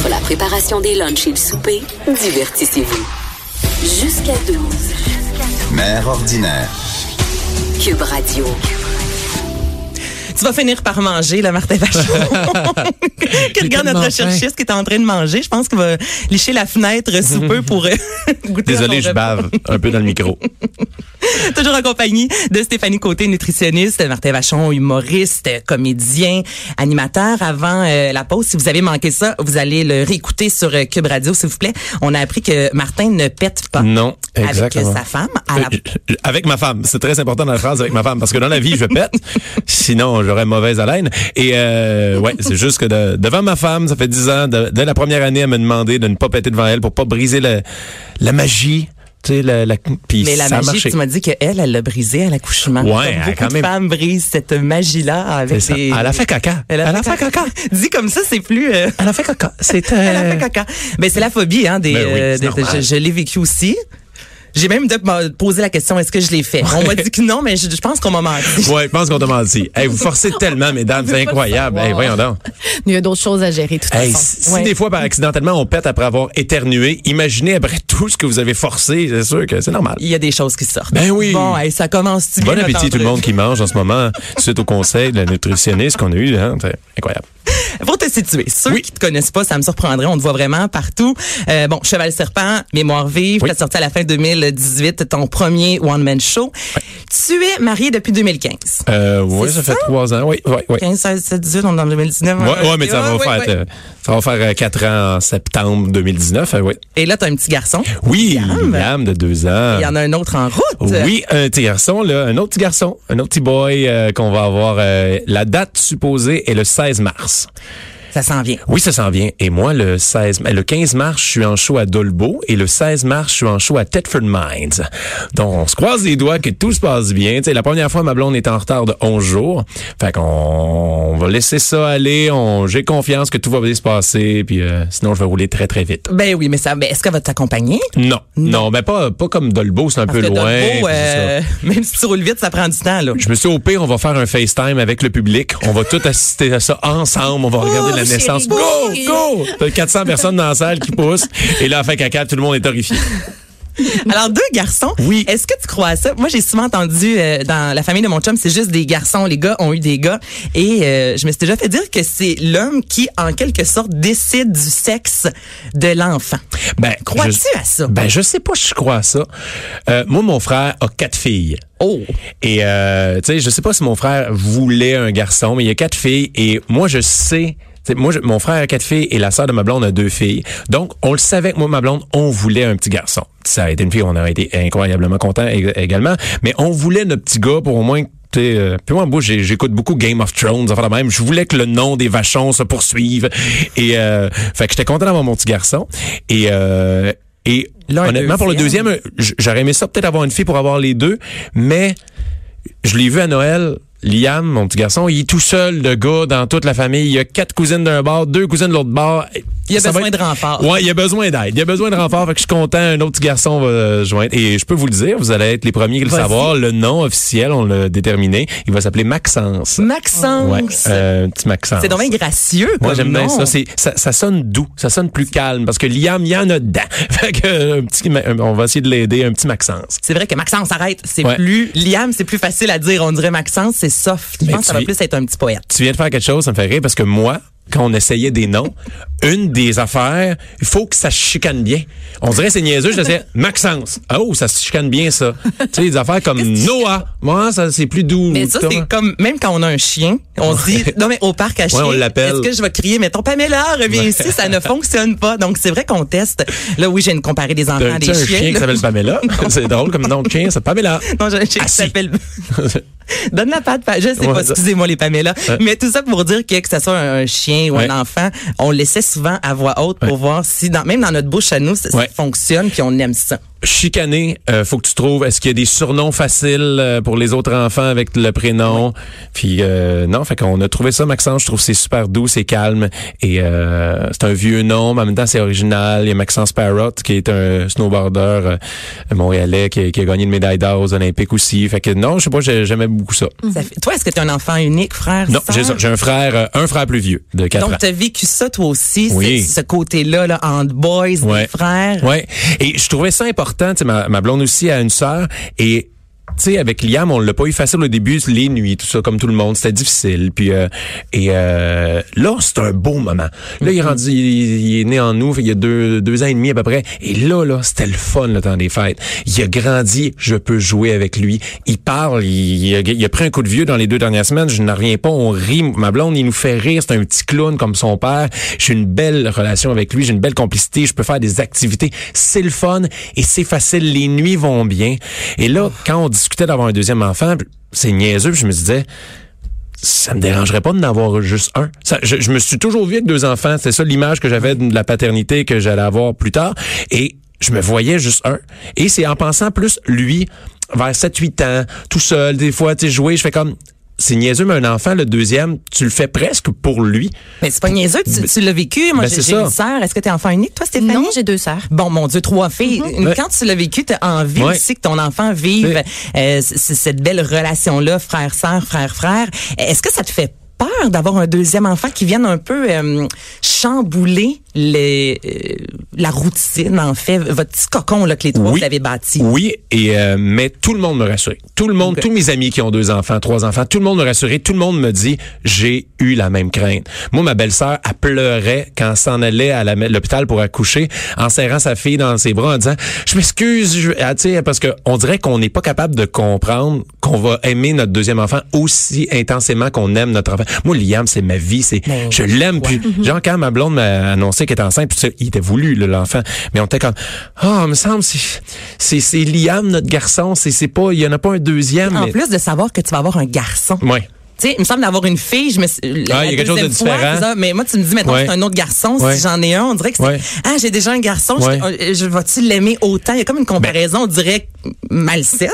Entre la préparation des lunchs et le souper, divertissez-vous. Jusqu'à 12. Mère ordinaire. Cube Radio. Tu vas finir par manger, la Martin Vachon. qui regarde notre recherchiste qui est en train de manger. Je pense qu'il va licher la fenêtre sous peu pour euh, goûter Désolé, je bave un peu dans le micro. Toujours en compagnie de Stéphanie Côté, nutritionniste, Martin Vachon, humoriste, comédien, animateur. Avant euh, la pause, si vous avez manqué ça, vous allez le réécouter sur euh, Cube Radio, s'il vous plaît. On a appris que Martin ne pète pas Non, avec exactement. euh, sa femme. À la... Avec ma femme. C'est très important dans la phrase avec ma femme parce que dans la vie, je pète. Sinon, j'aurais mauvaise haleine. Et euh, ouais, c'est juste que de- devant ma femme, ça fait dix ans, de- dès la première année, elle m'a demandé de ne pas péter devant elle pour pas briser la, la magie. Tu sais, la, la, Mais la magie, tu m'as dit qu'elle, elle l'a brisé à l'accouchement. Ouais, elle quand même- femmes brisent cette magie-là avec des... Elle a fait caca. Elle a, fait, caca. Dit comme ça, c'est plus... euh, Elle a fait caca. C'est Elle a fait caca. Mais c'est la phobie, hein, des, Ben oui, euh, des- je l'ai vécu aussi. J'ai même poser la question, est-ce que je l'ai fait? On m'a dit que non, mais je, je pense qu'on m'a menti. Ouais, je pense qu'on t'a menti. Hey, vous forcez tellement, mesdames, c'est incroyable. Hey, voyons donc. Il y a d'autres choses à gérer, de toute Hey, façon. si Ouais. des fois, par accidentellement, on pète après avoir éternué, imaginez après tout ce que vous avez forcé, c'est sûr que c'est normal. Il y a des choses qui sortent. Ben oui. Bon, hey, ça commence-tu bien? Bon appétit tout le monde qui mange en ce moment, suite au conseil de la nutritionniste qu'on a eu. Hein, c'est incroyable. Pour te situer, ceux Oui. qui te connaissent pas, ça me surprendrait, on te voit vraiment partout. Euh, bon, Cheval Serpent, Mémoire vive, Oui. tu as sorti à la fin 2018 ton premier one-man show. Tu es marié depuis 2015. Euh, oui, ça fait trois ans. Oui, oui, oui. 15, 16, 17, 18, on est en 2019. Ouais, hein? ouais, mais ça va faire, euh, ça va faire euh, quatre ans en septembre 2019. euh, oui. Et là, tu as un petit garçon. Oui, Liam. Liam de deux ans. Il y en a un autre en route. Oui, un petit garçon, là, un autre petit garçon, un autre petit boy qu'on va avoir. la date supposée est le 16 mars. Ça s'en vient. Oui, ça s'en vient. Et moi, le 16, le 15 mars, je suis en show à Dolbeau et le 16 mars, je suis en show à Thetford Mines. Donc, on se croise les doigts que tout se passe bien. Tu sais, la première fois, ma blonde est en retard de 11 jours. Fait qu'on on va laisser ça aller. On, j'ai confiance que tout va bien se passer. Puis euh, sinon, je vais rouler très, très vite. Ben oui, mais ça, ben, est-ce qu'elle va t'accompagner? Non, non, ben pas, pas comme Dolbeau, c'est un Parce peu que loin. Dolbeau, euh, même si tu roules vite, ça prend du temps, là. Je me suis dit, au pire, on va faire un FaceTime avec le public. On va tout assister à ça ensemble. On va regarder Oh, la chérie, naissance. go! Go! T'as 400 personnes dans la salle qui poussent. Et là, fait caca, tout le monde est horrifié. Alors, deux garçons. Oui. Est-ce que tu crois à ça? Moi, j'ai souvent entendu euh, dans la famille de mon chum, c'est juste des garçons. Les gars ont eu des gars. Et euh, je me suis déjà fait dire que c'est l'homme qui, en quelque sorte, décide du sexe de l'enfant. Ben, Crois-tu à ça? Ben, je sais pas si je crois à ça. Euh, moi, mon frère a quatre filles. Oh! Et euh, tu sais, je sais pas si mon frère voulait un garçon, mais il y a quatre filles et moi je sais. Moi, je- mon frère a quatre filles et la sœur de ma blonde a deux filles. Donc, on le savait que moi, ma blonde, on voulait un petit garçon. Ça a été une fille, on aurait été incroyablement content également. Mais on voulait notre petit gars pour au moins euh, puis moi, j'écoute beaucoup Game of Thrones, enfin même. Je voulais que le nom des vachons se poursuive. Et euh, fait que j'étais content d'avoir mon petit garçon. Et euh, et Là, honnêtement, pour le deuxième. j'aurais aimé ça peut-être avoir une fille pour avoir les deux, mais je l'ai vu à Noël. Liam, mon petit garçon, il est tout seul de gars dans toute la famille. Il y a quatre cousines d'un bord, deux cousines de l'autre bord. Il a Ça besoin être- de renfort. Ouais, il a besoin d'aide. Il a besoin de renfort. Fait que je suis content. Un autre petit garçon va joindre. Et je peux vous le dire, vous allez être les premiers à le savoir. Le nom officiel, on l'a déterminé. Il va s'appeler Maxence. Maxence! Ouais, euh, un petit Maxence. C'est donc bien gracieux, Moi, j'aime bien ça. C'est, ça. Ça sonne doux. Ça sonne plus calme parce que Liam, il y en a dedans. Fait que, euh, un petit, on va essayer de l'aider, un petit Maxence. C'est vrai que Maxence, arrête. C'est Ouais. plus, Liam, c'est plus facile à dire. On dirait Maxence, c'est soft. Je Mais pense que ça va plus être un petit poète. Tu viens de faire quelque chose, ça me fait rire parce que moi, quand on essayait des noms, une des affaires, il faut que ça se chicane bien. On dirait c'est niaiseux, je disais Maxence. Oh, ça se chicane bien ça. tu sais, des affaires comme Noah. Moi, ça c'est plus doux. Mais ça, c'est comme, même quand on a un chien, on se dit, non, mais au parc à chien, on l'appelle. est-ce que je vais crier, mettons, Pamela, reviens ici, ça ne fonctionne pas. Donc, c'est vrai qu'on teste. Là, oui, j'ai une comparé des enfants à des un chiens. chien qui s'appelle Pamela? c'est drôle comme nom de chien, c'est Pamela. Non, j'ai un chien qui s'appelle. Donne la patte, pa- je sais pas, excusez-moi les Pamela. Mais tout ça pour dire que que ce soit un chien ou Ouais. un enfant, on le laissait souvent à voix haute pour voir si, dans, même dans notre bouche à nous, ça, ça fonctionne puis on aime ça. Chicaner, euh, faut que tu trouves est-ce qu'il y a des surnoms faciles euh, pour les autres enfants avec le prénom? Puis euh, non, fait qu'on a trouvé ça Maxence, je trouve que c'est super doux, c'est calme et euh, c'est un vieux nom, mais en même temps c'est original. Il y a Maxence Parrot qui est un snowboarder euh, montréalais qui, a- qui a gagné une médaille d'or aux Olympiques aussi. Fait que non, je sais pas, j'ai- j'aimais beaucoup ça. Ça fait- Toi, est-ce que tu es un enfant unique, frère? Non, j'ai un frère, un frère plus vieux de 4 ans. Donc, tu as vécu ça toi aussi, Oui. ce côté-là, là, entre boys, Ouais. frères? Ouais. Et je trouvais ça important. Ma, ma blonde aussi a une sœur et tu sais, avec Liam, on l'a pas eu facile au début, les nuits, tout ça, comme tout le monde, c'était difficile. Puis euh, et euh, là, c'est un beau moment. Là, il est rendu, il, il est né en nous, il y a deux, deux ans et demi à peu près. Et là, là, c'était le fun le temps des fêtes. Il a grandi, je peux jouer avec lui. Il parle, il, il a, il a pris un coup de vieux dans les deux dernières semaines. Je n'en reviens pas, on rit. Ma blonde, il nous fait rire. C'est un petit clown comme son père. J'ai une belle relation avec lui, j'ai une belle complicité. Je peux faire des activités. C'est le fun et c'est facile. Les nuits vont bien. Et là, quand on discutait d'avoir un deuxième enfant, c'est niaiseux. Je me disais, ça me dérangerait pas d'en avoir juste un. Ça, je, je me suis toujours vu avec deux enfants. C'est ça l'image que j'avais de la paternité que j'allais avoir plus tard. Et je me voyais juste un. Et c'est en pensant plus lui, vers 7-8 ans, tout seul, des fois, tu sais, jouer, je fais comme... C'est niaiseux, mais un enfant, le deuxième, tu le fais presque pour lui. Mais c'est pas niaiseux, tu, tu l'as vécu. Moi, Ben, j'ai une sœur. Est-ce que tu es enfant unique, toi, Stéphanie? Non, j'ai deux sœurs. Bon, mon Dieu, trois filles. Ouais. Quand tu l'as vécu, tu as envie Ouais. aussi que ton enfant vive euh, cette belle relation-là, frère-sœur, frère-frère. Est-ce que ça te fait peur d'avoir un deuxième enfant qui vienne un peu euh, chambouler les, euh, la routine, en fait, votre petit cocon là, que les trois Oui. vous avez bâti? Oui, et euh, mais tout le monde me rassure. Tout le monde, tous mes amis qui ont deux enfants, trois enfants, tout le monde me rassurait. Tout le monde me dit, j'ai eu la même crainte. Moi, ma belle-sœur, elle pleurait quand elle s'en allait à l'hôpital pour accoucher, en serrant sa fille dans ses bras, en disant, je m'excuse, je- ah, tu sais, parce que on dirait qu'on n'est pas capable de comprendre qu'on va aimer notre deuxième enfant aussi intensément qu'on aime notre enfant. Moi, Liam, c'est ma vie, c'est, Ben, je l'aime. Puis, genre quand ma blonde m'a annoncé qu'elle était enceinte, puis ça, il était voulu là, l'enfant, mais on était comme, ah, me semble, c'est, c'est, c'est Liam notre garçon, c'est, c'est pas, il y en a pas un deuxième. En mais- plus de savoir que tu vas avoir un garçon. Ouais. Tu sais, il me semble d'avoir une fille, je me suis- la Ah, il y a quelque chose de deuxième fois, différent. ça, mais moi, tu me dis, maintenant, Ouais. c'est un autre garçon. Ouais. Si j'en ai un, on dirait que c'est, Ouais. ah, j'ai déjà un garçon, je, je vais-tu l'aimer autant? Il y a comme une comparaison, on dirait, malsaine.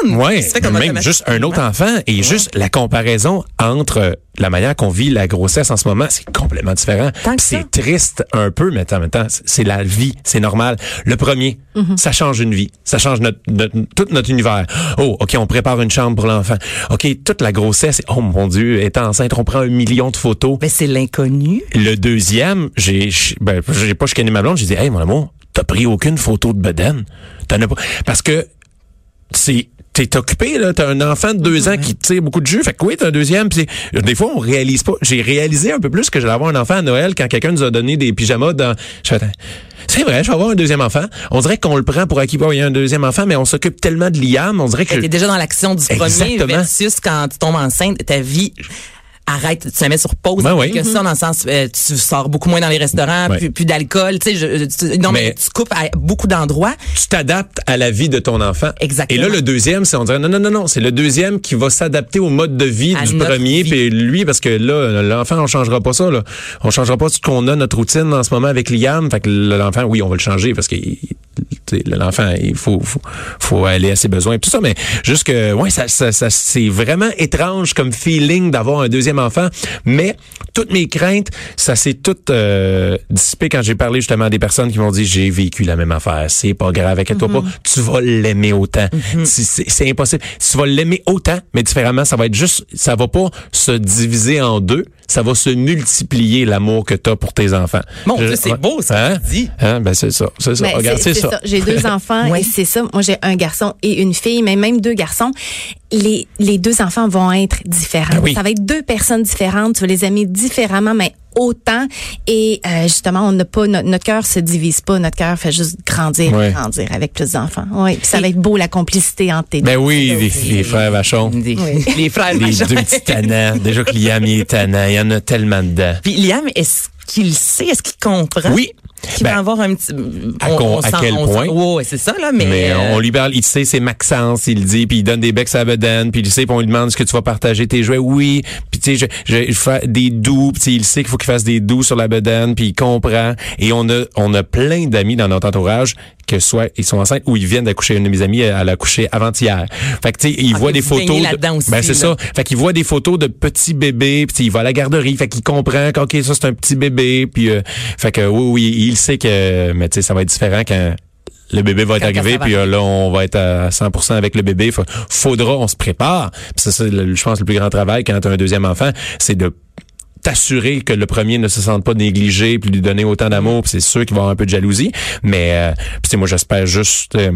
Comme même juste un autre enfant et juste la comparaison entre la manière qu'on vit la grossesse en ce moment, c'est complètement différent. C'est triste un peu, mais en même temps, c'est- la vie, c'est normal. Le premier, Mm-hmm. ça change une vie, ça change notre, notre- tout notre univers. Oh, ok, on prépare une chambre pour l'enfant. Ok, toute la grossesse, oh mon Dieu, étant enceinte, on prend un million de photos. Mais c'est l'inconnu. Le deuxième, j'ai ben, j'ai pas chicané ma blonde, j'ai dit Hey mon amour, t'as pris aucune photo de bedaine. T'en as pas. Parce que c'est T'es occupé, là. T'as un enfant de deux ans qui tire beaucoup de jus. Fait que oui, t'as un deuxième. Puis des fois, on réalise pas. J'ai réalisé un peu plus que j'allais avoir un enfant à Noël quand quelqu'un nous a donné des pyjamas dans. C'est vrai, je vais avoir un deuxième enfant. On dirait qu'on le prend pour acquis. Il y a un deuxième enfant, mais on s'occupe tellement de Liam. On dirait que. T'es déjà dans l'action du premier Exactement. versus quand tu tombes enceinte, ta vie arrête, tu la mets sur pause. Ben oui. que ça, dans le sens, euh, tu sors beaucoup moins dans les restaurants, Ouais. plus, plus d'alcool, tu sais, tu- non, mais, Mais- tu coupes à beaucoup d'endroits. tu t'adaptes à la vie de ton enfant. Exactement. Et là, le deuxième, c'est on dirait non, non, non, non, c'est le deuxième qui va s'adapter au mode de vie À du premier, puis lui, parce que là, l'enfant, on changera pas ça, là. On changera pas ce qu'on a, notre routine en ce moment avec Liam. Fait que l'enfant, oui, on va le changer parce que l'enfant, il faut, faut, faut aller à ses besoins et tout ça, mais juste que, ouais, ça, ça, ça c'est vraiment étrange comme feeling d'avoir un deuxième enfant, mais toutes mes craintes, ça s'est tout euh, dissipé quand j'ai parlé justement à des personnes qui m'ont dit j'ai vécu la même affaire, c'est pas grave, inquiète-toi pas, tu vas l'aimer autant. C'est- C'est c'est impossible. Tu vas l'aimer autant, mais différemment, ça va être juste, ça va pas se diviser en deux, ça va se multiplier l'amour que tu as pour tes enfants. Dieu, c'est beau, ça, Hein? Hein? Ben c'est ça, c'est ça. Ben, Regarde, c'est ça. J'ai deux enfants Ouais. et c'est ça. Moi, j'ai un garçon et une fille, mais même deux garçons. Les, les deux enfants vont être différents. Ben oui. Ça va être deux personnes différentes. Tu vas les aimer différemment, mais autant. Et euh, justement, on n'a pas notre, notre cœur se divise pas. Notre cœur fait juste grandir, Ouais. grandir avec plus d'enfants. Oui. Puis ça va être beau la complicité entre tes deux. Ben oui, les, les frères Vachon. Des- Les frères Les Vachon. deux petits tannants. Déjà que Liam il est tannant. Il y en a tellement dedans. Puis Liam, est-ce qu'il sait, est-ce qu'il comprend? Oui. Qu'il Ben, va avoir un petit. à à sent- quel on point? Ouais, c'est ça, là, mais. Mais euh, on lui parle, il sait, c'est Maxence, il le dit, puis il donne des becs à la bedaine, puis il sait, puis on lui demande est-ce que tu vas partager tes jouets. Oui, puis tu sais, je, je, je fais des doux, puis il sait qu'il faut qu'il fasse des doux sur la bedaine, puis il comprend. Et on a, on a plein d'amis dans notre entourage que soit ils sont enceintes ou ils viennent d'accoucher. Une de mes amies, elle a accouché avant-hier. Fait que tu sais, ils Ah, voient que des photos. de- aussi, ben c'est ça. Fait qu'il voit des photos de petits bébés, puis il va à la garderie, fait qu'il comprend qu'ok ça c'est un petit bébé, puis euh, fait que oui oui, il sait que mais tu sais ça va être différent quand le bébé va être arrivé, puis euh, là, on va être à 100% avec le bébé. Fa- Faudra, on se prépare. Puis ça, c'est, le- je pense, le plus grand travail quand tu as un deuxième enfant, c'est de t'assurer que le premier ne se sente pas négligé, puis lui donner autant d'amour. Puis c'est sûr qu'il va avoir un peu de jalousie. Mais euh, puis moi, j'espère juste... euh,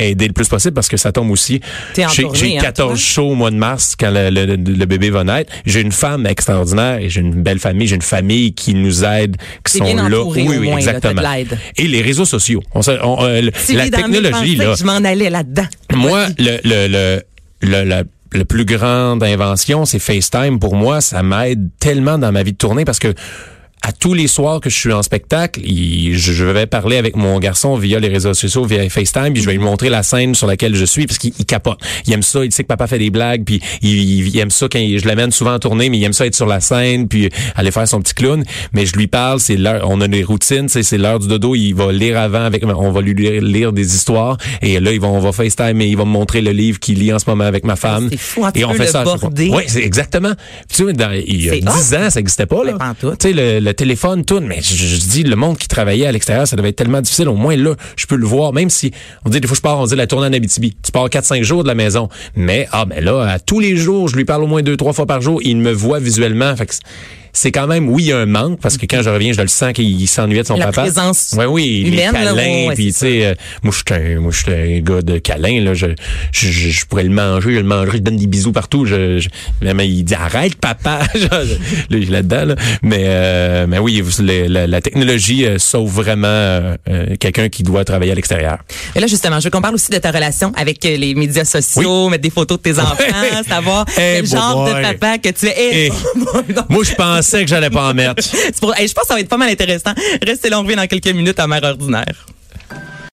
aider le plus possible parce que ça tombe aussi. J'ai tournée, j'ai hein, 14 toi? shows au mois de mars quand le, le- le bébé va naître. J'ai une femme extraordinaire et j'ai une belle famille. J'ai une famille qui nous aide, qui sont bien là. oui, oui, moins, exactement. Et les réseaux sociaux. On, on, euh, la technologie, là. Je m'en allais là-dedans. Moi, le, le, le, le, la- le plus grande invention, c'est FaceTime. Pour moi, ça m'aide tellement dans ma vie de tournée parce que à tous les soirs que je suis en spectacle, il- je vais parler avec mon garçon via les réseaux sociaux, via FaceTime, puis je vais lui montrer la scène sur laquelle je suis, parce qu'il il capote. Il aime ça, il sait que papa fait des blagues, puis il, aime ça quand il- je l'amène souvent en tournée, mais il aime ça être sur la scène, puis aller faire son petit clown. Mais je lui parle, c'est l'heure, on a des routines, c'est l'heure du dodo, il va lire avant, avec, on va lui lire, lire des histoires, et là, ils vont, on va FaceTime, et il va me montrer le livre qu'il lit en ce moment avec ma femme. c'est fou, et on fait ça. Oui, c'est exactement. Tu sais, dans, il y a C'est 10 hot. ans, ça n'existait pas, là. Tu sais, le, le téléphone, tout, mais je, dis, le monde qui travaillait à l'extérieur, ça devait être tellement difficile. Au moins, là, je peux le voir, même si, on dit, des fois, je pars, on dit la tournée en Abitibi. Tu pars 4-5 jours de la maison. Mais, ah, ben là, à tous les jours, je lui parle au moins deux, trois fois par jour. Il me voit visuellement. Fait c'est- quand même, oui, il y a un manque, parce que quand je reviens, je le sens qu'il s'ennuyait de son La papa. présence Ouais, oui, humaine, les câlins, ouais, puis tu sais, euh, moi, je suis un, un gars de câlin, là. Je, je, je, pourrais le manger, je le mangerai, je donne des bisous partout. Je, je, vraiment, il dit, arrête, papa. Là-dedans, là. Mais, euh, mais oui, la, la technologie euh, sauve vraiment euh, euh, quelqu'un qui doit travailler à l'extérieur. Et là, justement, je veux qu'on parle aussi de ta relation avec les médias sociaux, mettre des photos de tes enfants, savoir quel genre boy. de papa que tu es. Moi, je pensais que j'allais pas en mettre. je pense que ça va être pas mal intéressant. Restez là, dans quelques minutes à Mère Ordinaire.